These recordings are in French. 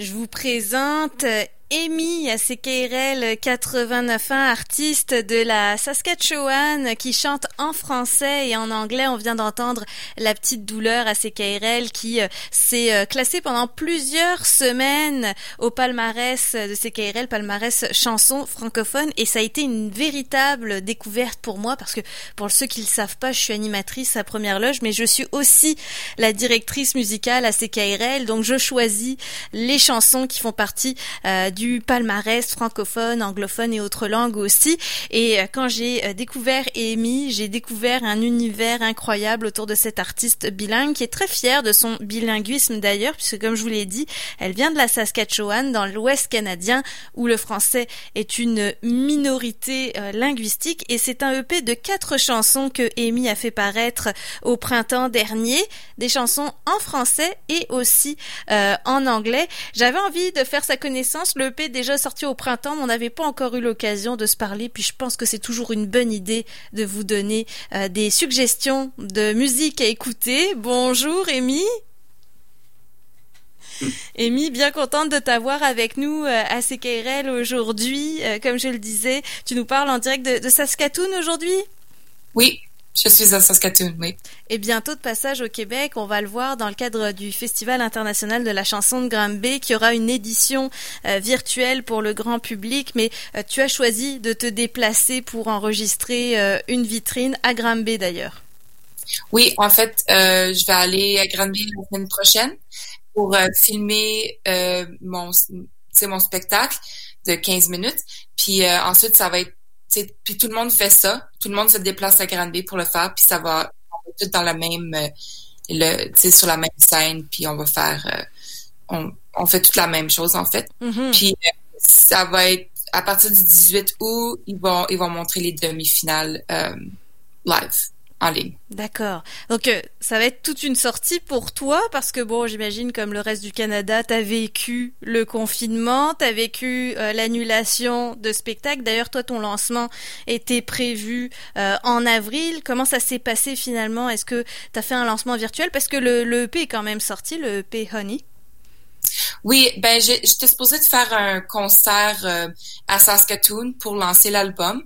Je vous présente Amy CKRL 89 artiste de la Saskatchewan qui chante en français et en anglais. On vient d'entendre La petite douleur à CKRL qui euh, s'est euh, classée pendant plusieurs semaines au palmarès de CKRL, palmarès chanson francophone et ça a été une véritable découverte pour moi parce que pour ceux qui le savent pas, je suis animatrice à Première Loge mais je suis aussi la directrice musicale à CKRL donc je choisis les chansons qui font partie euh, du palmarès francophone, anglophone et autres langues aussi. Et euh, quand j'ai euh, découvert Amy, j'ai découvert un univers incroyable autour de cette artiste bilingue qui est très fière de son bilinguisme d'ailleurs, puisque comme je vous l'ai dit, elle vient de la Saskatchewan, dans l'Ouest canadien, où le français est une minorité euh, linguistique. Et c'est un EP de quatre chansons que Amy a fait paraître au printemps dernier, des chansons en français et aussi en anglais. J'avais envie de faire sa connaissance. Le EP déjà sorti au printemps, mais on n'avait pas encore eu l'occasion de se parler. Puis je pense que c'est toujours une bonne idée de vous donner euh, des suggestions de musique à écouter. Bonjour, Amy. Amy, bien contente de t'avoir avec nous euh, à CKRL aujourd'hui. Euh, comme je le disais, tu nous parles en direct de, de Saskatoon aujourd'hui? Oui, je suis à Saskatoon, oui. Et bientôt de passage au Québec, on va le voir dans le cadre du Festival international de la chanson de Granby, qui aura une édition euh, virtuelle pour le grand public. Mais euh, tu as choisi de te déplacer pour enregistrer euh, une vitrine à Granby d'ailleurs. Oui, en fait, je vais aller à Granby la semaine prochaine pour filmer mon, mon spectacle de 15 minutes. Puis ensuite, ça va être puis tout le monde fait ça. Tout le monde se déplace à Granby pour le faire, puis ça va tout dans la même, euh, le, sur la même scène, puis on va faire, euh, on, on, fait toute la même chose en fait. Mm-hmm. Puis euh, ça va être à partir du 18 août, ils vont ils vont montrer les demi-finales live. D'accord. Donc euh, ça va être toute une sortie pour toi parce que bon, j'imagine comme le reste du Canada, tu as vécu le confinement, tu as vécu euh, l'annulation de spectacles. D'ailleurs, toi ton lancement était prévu euh, en avril. Comment ça s'est passé finalement? Est-ce que tu as fait un lancement virtuel? Parce que le, le EP est quand même sorti, le EP Honey oui, ben j'étais supposée de faire un concert à Saskatoon pour lancer l'album.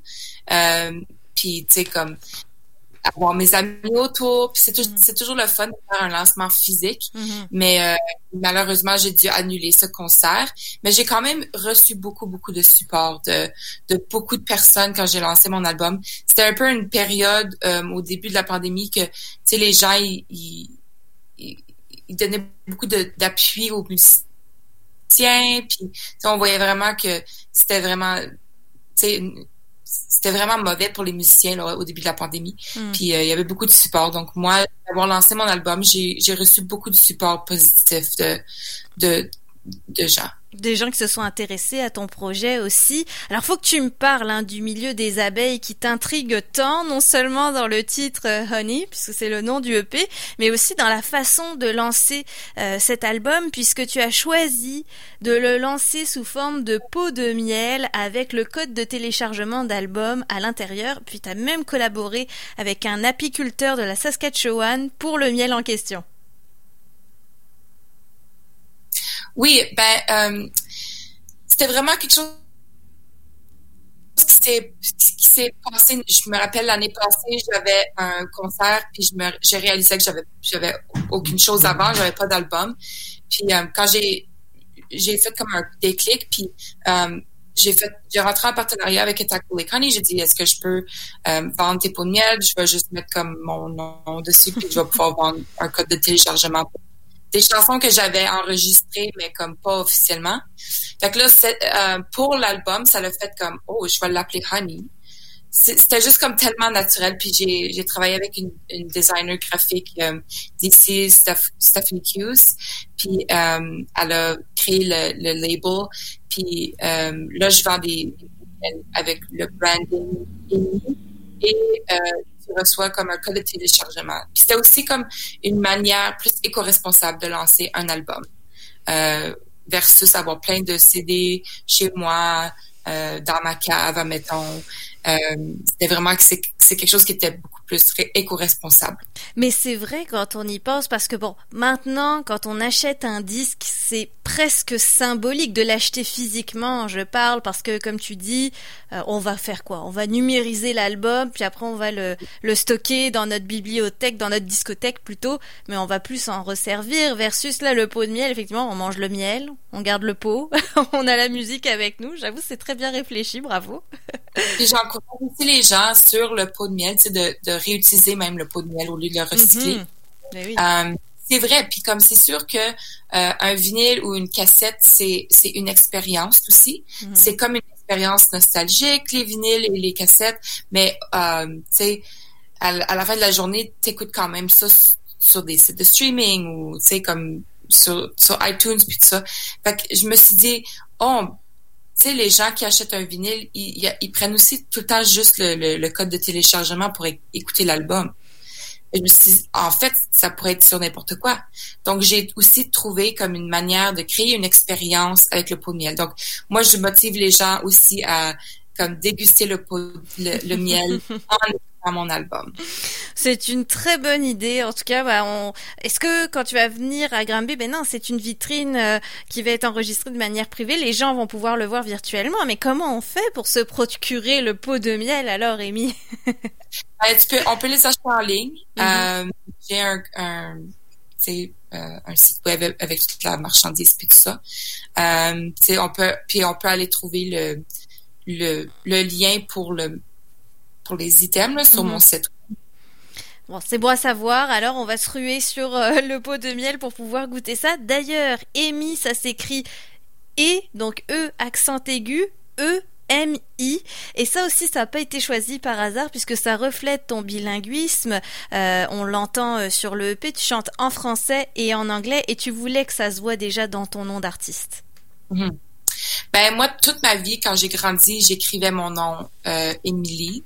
puis tu sais comme avoir mes amis autour. Puis c'est, mm. c'est toujours le fun de faire un lancement physique. Mm-hmm. Mais euh, malheureusement, j'ai dû annuler ce concert. Mais j'ai quand même reçu beaucoup, beaucoup de support de, de beaucoup de personnes quand j'ai lancé mon album. C'était un peu une période euh, au début de la pandémie que, tu sais, les gens, ils, ils, ils donnaient beaucoup de, d'appui aux musiciens. Puis on voyait vraiment que c'était vraiment, tu sais, c'était vraiment mauvais pour les musiciens au début de la pandémie. Hmm. Puis euh, il y avait beaucoup de support. Donc moi, avoir lancé mon album, j'ai reçu beaucoup de support positif de, de, de gens des gens qui se sont intéressés à ton projet aussi. Alors faut que tu me parles hein, du milieu des abeilles qui t'intrigue tant, non seulement dans le titre euh, Honey, puisque c'est le nom du EP, mais aussi dans la façon de lancer euh, cet album, puisque tu as choisi de le lancer sous forme de pot de miel avec le code de téléchargement d'album à l'intérieur, puis tu as même collaboré avec un apiculteur de la Saskatchewan pour le miel en question. Oui, ben euh, c'était vraiment quelque chose qui s'est passé. Je me rappelle l'année passée, j'avais un concert puis je me j'ai réalisé que j'avais j'avais aucune chose avant, j'avais pas d'album. Puis euh, quand j'ai j'ai fait comme un déclic puis euh, j'ai fait j'ai rentré en partenariat avec Attack Honey. J'ai dit est-ce que je peux euh, vendre tes pots de miel? Je vais juste mettre comme mon nom dessus puis je vais pouvoir vendre un code de téléchargement pour des chansons que j'avais enregistrées, mais comme pas officiellement. Fait que là, euh, pour l'album, ça l'a fait comme, oh, je vais l'appeler Honey. C'était juste comme tellement naturel. Puis j'ai travaillé avec une, designer graphique euh, d'ici, Stephanie Hughes. Puis euh, elle a créé le, label. Puis euh, là, je vends des avec le branding et tu reçois comme un code de téléchargement. C'était aussi comme une manière plus éco-responsable de lancer un album euh, versus avoir plein de CD chez moi, euh, dans ma cave, admettons. Euh, c'était vraiment que c'est quelque chose qui était beaucoup plus éco-responsable. Mais c'est vrai quand on y pense parce que bon, maintenant, quand on achète un disque, c'est presque symbolique de l'acheter physiquement. Je parle parce que, comme tu dis, euh, on va faire quoi? On va numériser l'album, puis après on va le, le stocker dans notre bibliothèque, dans notre discothèque plutôt, mais on va plus en resservir. Versus là, le pot de miel, effectivement, on mange le miel, on garde le pot, on a la musique avec nous. J'avoue, c'est très bien réfléchi, bravo. Et j'encourage aussi les gens sur le pot de miel, c'est de, de réutiliser même le pot de miel au lieu de le recycler. Mhm. Ben oui. euh, c'est vrai, puis comme c'est sûr que euh, un vinyle ou une cassette, c'est c'est une expérience aussi. Mhm. C'est comme une expérience nostalgique, les vinyles et les cassettes, mais euh, tu sais, à, la fin de la journée, t'écoutes quand même ça sur des sites de streaming ou tu sais comme sur, sur iTunes puis tout ça. Fait que je me suis dit, oh, tu sais, les gens qui achètent un vinyle, ils, ils, prennent aussi tout le temps juste le, le, code de téléchargement pour écouter l'album. Je me suis dit, en fait, ça pourrait être sur n'importe quoi. Donc, j'ai aussi trouvé comme une manière de créer une expérience avec le pot de miel. Donc, moi, je motive les gens aussi à comme déguster le pot, le, miel en mon album. C'est une très bonne idée. En tout cas, bah, on... est-ce que quand tu vas venir à Granby, ben non, c'est une vitrine euh, qui va être enregistrée de manière privée. Les gens vont pouvoir le voir virtuellement. Mais comment on fait pour se procurer le pot de miel alors, Amy? Ben, On peut les acheter en ligne. Mm-hmm. Euh, j'ai un, un, euh, un site web avec toute la marchandise puis tout ça. On peut, puis on peut aller trouver le, le, le lien pour le pour les items sur mon mhm. site. Bon, c'est bon à savoir. Alors, on va se ruer sur euh, le pot de miel pour pouvoir goûter ça. D'ailleurs, Amy, ça s'écrit E, donc E accent aigu, E M I et ça aussi ça n'a pas été choisi par hasard puisque ça reflète ton bilinguisme euh, on l'entend euh, sur le EP tu chantes en français et en anglais et tu voulais que ça se voit déjà dans ton nom d'artiste mhm. Ben moi, toute ma vie, quand j'ai grandi, j'écrivais mon nom euh, Émilie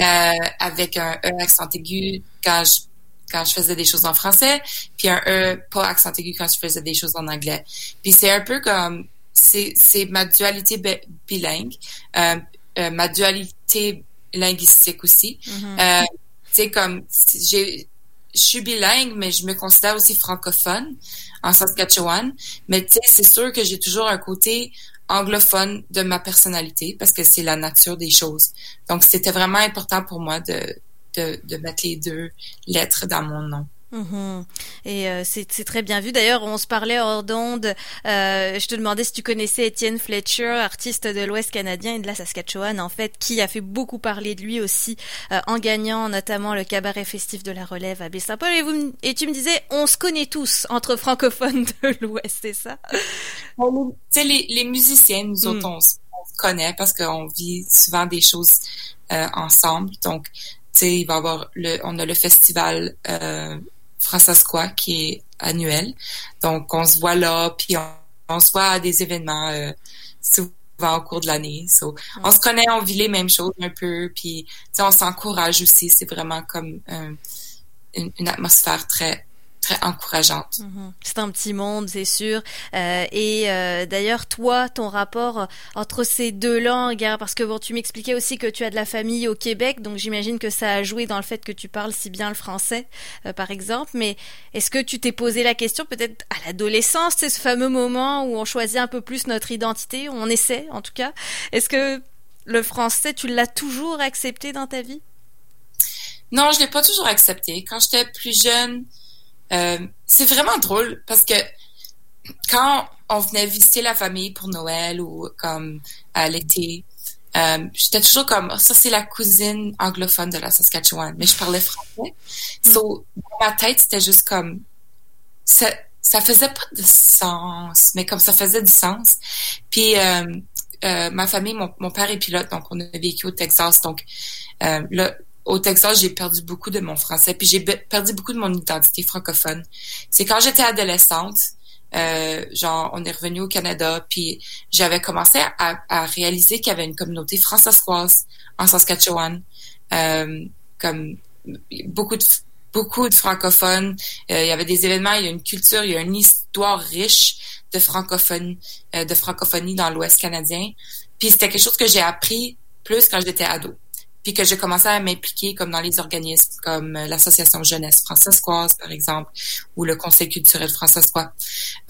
euh, avec un E accent aigu quand je quand je faisais des choses en français, puis un E pas accent aigu quand je faisais des choses en anglais. Puis c'est un peu comme c'est c'est ma dualité bilingue, euh, euh, ma dualité linguistique aussi. Mm-hmm. euh, tu comme j'ai je suis bilingue, mais je me considère aussi francophone en Saskatchewan. Mais tu sais, c'est sûr que j'ai toujours un côté anglophone de ma personnalité parce que c'est la nature des choses. Donc, c'était vraiment important pour moi de, de, de mettre les deux lettres dans mon nom. Mhm. Et euh, c'est très bien vu. D'ailleurs, on se parlait hors d'onde. Euh, je te demandais si tu connaissais Étienne Fletcher, artiste de l'Ouest canadien et de la Saskatchewan, en fait, qui a fait beaucoup parler de lui aussi euh, en gagnant notamment le cabaret festif de la Relève à Baie-Saint-Paul. Et, vous, et tu me disais, on se connaît tous entre francophones de l'Ouest, c'est ça? Tu sais, les, les, musiciens, nous autres, mm. on, se connaît parce qu'on vit souvent des choses ensemble. Donc, tu sais, il va y avoir le, on a le festival Francescois qui est annuel. Donc, on se voit là, puis on, se voit à des événements euh, souvent au cours de l'année. On se connaît, on vit les mêmes choses un peu, puis on s'encourage aussi. C'est vraiment comme euh, une, atmosphère très encourageante. Mhm. C'est un petit monde, c'est sûr. Euh, et euh, d'ailleurs, toi, ton rapport entre ces deux langues, hein, parce que bon, tu m'expliquais aussi que tu as de la famille au Québec, donc j'imagine que ça a joué dans le fait que tu parles si bien le français, euh, par exemple. Mais est-ce que tu t'es posé la question, peut-être à l'adolescence, c'est ce fameux moment où on choisit un peu plus notre identité, on essaie en tout cas? Est-ce que le français, tu l'as toujours accepté dans ta vie? Non, je l'ai pas toujours accepté. Quand j'étais plus jeune, euh, c'est vraiment drôle parce que quand on venait visiter la famille pour Noël ou comme à l'été, euh, j'étais toujours comme ça c'est la cousine anglophone de la Saskatchewan, mais je parlais français. So dans ma tête c'était juste comme ça, ça faisait pas de sens, mais comme ça faisait du sens. Puis euh, euh ma famille, mon, mon, père est pilote, donc on a vécu au Texas, donc euh, là au Texas, j'ai perdu beaucoup de mon français, puis j'ai perdu beaucoup de mon identité francophone. C'est quand j'étais adolescente, euh, genre, on est revenu au Canada, puis j'avais commencé à, réaliser qu'il y avait une communauté françaiscoise en Saskatchewan, euh, comme beaucoup de beaucoup de francophones. Euh, il y avait des événements, il y a une culture, il y a une histoire riche de francophonie, de francophonie dans l'Ouest canadien. Puis c'était quelque chose que j'ai appris plus quand j'étais ado. Puis que j'ai commencé à m'impliquer comme dans les organismes comme l'association jeunesse françaiscoise par exemple ou le conseil culturel françaiscois.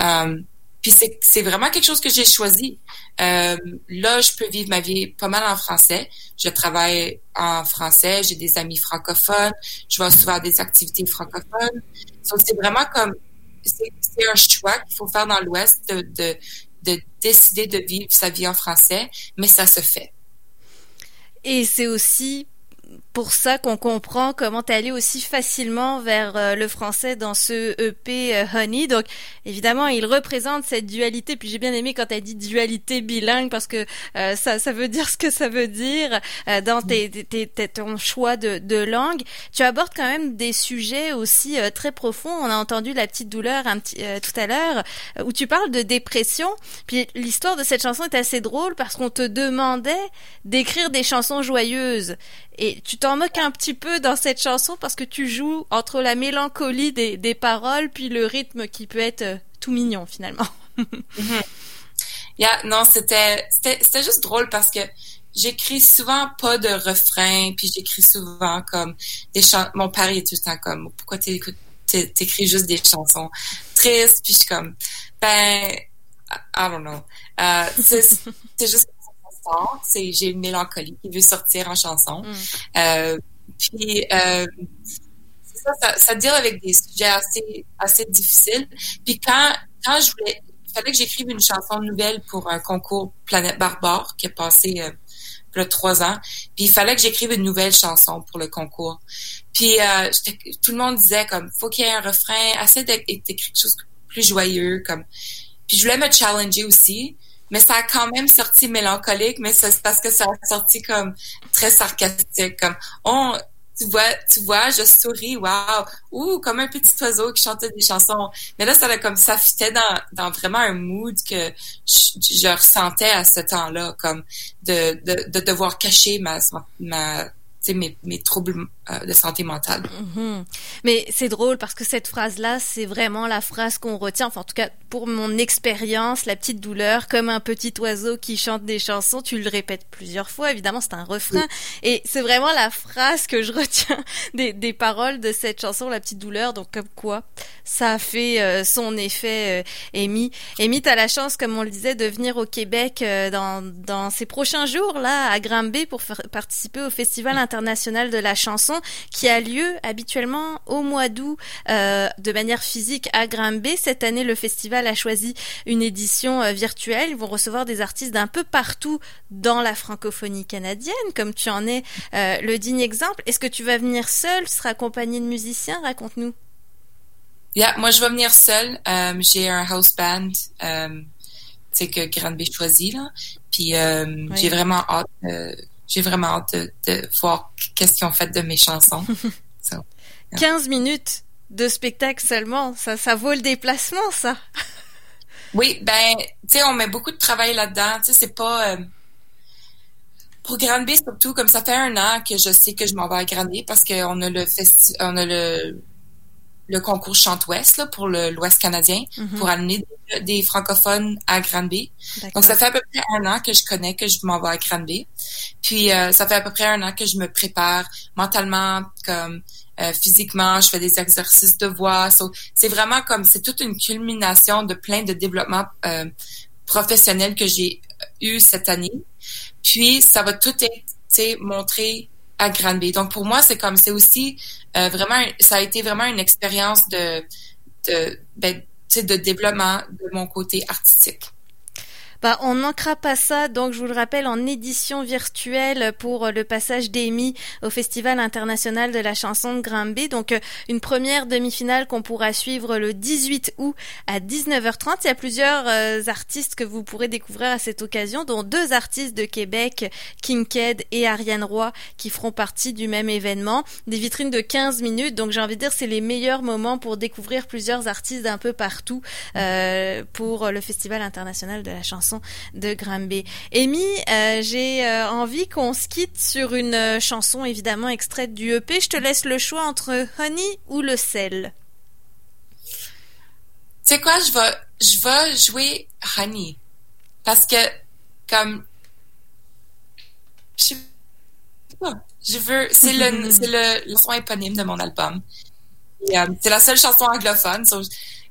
Euh, puis c'est, vraiment quelque chose que j'ai choisi. Euh, là, je peux vivre ma vie pas mal en français. Je travaille en français, j'ai des amis francophones, je vais souvent à des activités francophones. Donc, c'est vraiment comme c'est, c'est un choix qu'il faut faire dans l'Ouest de, de, de décider de vivre sa vie en français, mais ça se fait. Et c'est aussi pour ça qu'on comprend comment tu allé aussi facilement vers euh, le français dans ce EP euh, Honey. Donc évidemment, il représente cette dualité. Puis j'ai bien aimé quand tu as dit dualité bilingue parce que euh, ça, ça veut dire ce que ça veut dire dans tes, tes, ton choix de, de, langue. Tu abordes quand même des sujets aussi très profonds. On a entendu la petite douleur un petit, tout à l'heure où tu parles de dépression. Puis l'histoire de cette chanson est assez drôle parce qu'on te demandait d'écrire des chansons joyeuses. Et tu t'en moques un petit peu dans cette chanson parce que tu joues entre la mélancolie des, des paroles puis le rythme qui peut être euh, tout mignon finalement. Mhm. yeah, non, c'était c'était juste drôle parce que j'écris souvent pas de refrain puis j'écris souvent comme des chansons. Mon pari est tout le temps comme pourquoi t'écris juste des chansons tristes? Puis je suis comme ben I don't know. Euh, c'est juste c'est j'ai une mélancolie qui veut sortir en chanson. Mm. Euh, puis euh, ça, ça, ça deal avec des sujets assez assez difficiles. Puis quand quand je voulais, il fallait que j'écrive une chanson nouvelle pour un concours Planète Barbare qui a passé euh, il y a trois ans. Puis il fallait que j'écrive une nouvelle chanson pour le concours. Puis euh, tout le monde disait comme faut qu'il y ait un refrain, assez d'écrire quelque chose de plus joyeux comme. Puis je voulais me challenger aussi mais ça a quand même sorti mélancolique, mais c'est parce que ça a sorti comme très sarcastique, comme oh tu vois, tu vois, je souris, waouh, ou comme un petit oiseau qui chantait des chansons. Mais là, ça a comme ça fitait dans, dans vraiment un mood que je, ressentais à ce temps-là, comme de, de, de devoir cacher ma, ma mes, mes troubles de santé mentale. Mhm. Mais c'est drôle parce que cette phrase-là, c'est vraiment la phrase qu'on retient. Enfin, en tout cas, pour mon expérience, la petite douleur, comme un petit oiseau qui chante des chansons, tu le répètes plusieurs fois. Évidemment, c'est un refrain. Et c'est vraiment la phrase que je retiens des, des, paroles de cette chanson, La petite douleur. Donc, comme quoi, ça a fait euh, son effet, euh, Amy. Amy, t'as la chance, comme on le disait, de venir au Québec euh, dans, dans ces prochains jours, là, à Granby, pour faire, participer au Festival international de la chanson qui a lieu habituellement au mois d'août euh, de manière physique à Granby. Cette année, le festival a choisi une édition euh, virtuelle. Ils vont recevoir des artistes d'un peu partout dans la francophonie canadienne, comme tu en es euh, le digne exemple. Est-ce que tu vas venir seul, sera accompagné de musiciens? Raconte-nous. Yeah, moi je vais venir seul. j'ai un house band. c'est que Granby choisit là. Puis j'ai vraiment hâte j'ai vraiment hâte de, voir qu'est-ce qu'ils ont fait de mes chansons. 15 minutes de spectacle seulement, ça, ça vaut le déplacement, ça. oui, ben, tu sais, on met beaucoup de travail là-dedans. Tu sais, c'est pas. Euh, pour Granby, surtout, comme ça fait un an que je sais que je m'en vais à Granby parce qu'on a le festi on a le le concours Chante-Ouest pour l'Ouest canadien mhm. pour amener des, francophones à Granby. Donc, ça fait à peu près un an que je connais que je m'en vais à Granby. Puis, euh, ça fait à peu près un an que je me prépare mentalement, comme euh, physiquement, je fais des exercices de voix. c'est vraiment comme, c'est toute une culmination de plein de développements euh, professionnels que j'ai eu cette année. Puis, ça va tout être montré à Granby. Donc pour moi, c'est comme c'est aussi euh, vraiment ça a été vraiment une expérience de de ben, de développement de mon côté artistique. Bah, on manquera pas ça, donc je vous le rappelle, en édition virtuelle pour le passage d'Amy au Festival international de la chanson de Granby. Donc euh, une première demi-finale qu'on pourra suivre le 18 août à 19h30. Il y a plusieurs euh, artistes que vous pourrez découvrir à cette occasion, dont deux artistes de Québec, Kinked et Ariane Roy, qui feront partie du même événement. Des vitrines de 15 minutes, donc j'ai envie de dire c'est les meilleurs moments pour découvrir plusieurs artistes d'un peu partout euh, pour le Festival international de la chanson de Granby. Amy, euh, j'ai euh, envie qu'on se quitte sur une euh, chanson évidemment extraite du EP. Je te laisse le choix entre Honey ou le sel. C'est quoi, je vais, je vais jouer Honey. Parce que, comme, je sais pas, Je veux. C'est le, le, le son éponyme de mon album. Euh, c'est la seule chanson anglophone.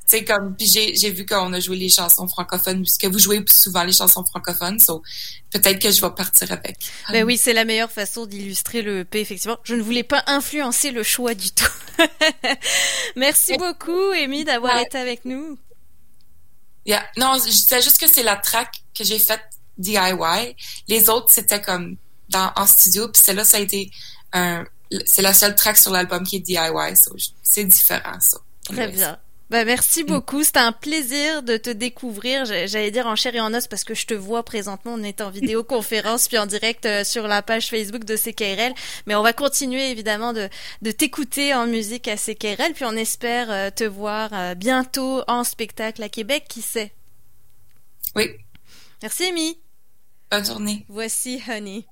C'est comme puis j'ai j'ai vu qu'on a joué les chansons francophones puisque vous jouez plus souvent les chansons francophones so peut-être que je vais partir avec. Ben oui c'est la meilleure façon d'illustrer le EP effectivement. Je ne voulais pas influencer le choix du tout. Merci beaucoup Amy d'avoir été avec nous. Yeah. non je disais juste que c'est la track que j'ai faite DIY les autres c'était comme dans en studio puis celle-là ça a été un c'est la seule track sur l'album qui est DIY so c'est différent ça très bien bah, merci mm. beaucoup. C'était un plaisir de te découvrir. J'allais dire en chair et en os parce que je te vois présentement. On est en vidéoconférence puis en direct euh, sur la page Facebook de CKRL. Mais on va continuer évidemment de, de t'écouter en musique à CKRL. Puis on espère euh, te voir euh, bientôt en spectacle à Québec. Qui sait? Oui. Merci, Amy. Bonne journée. Voici Honey.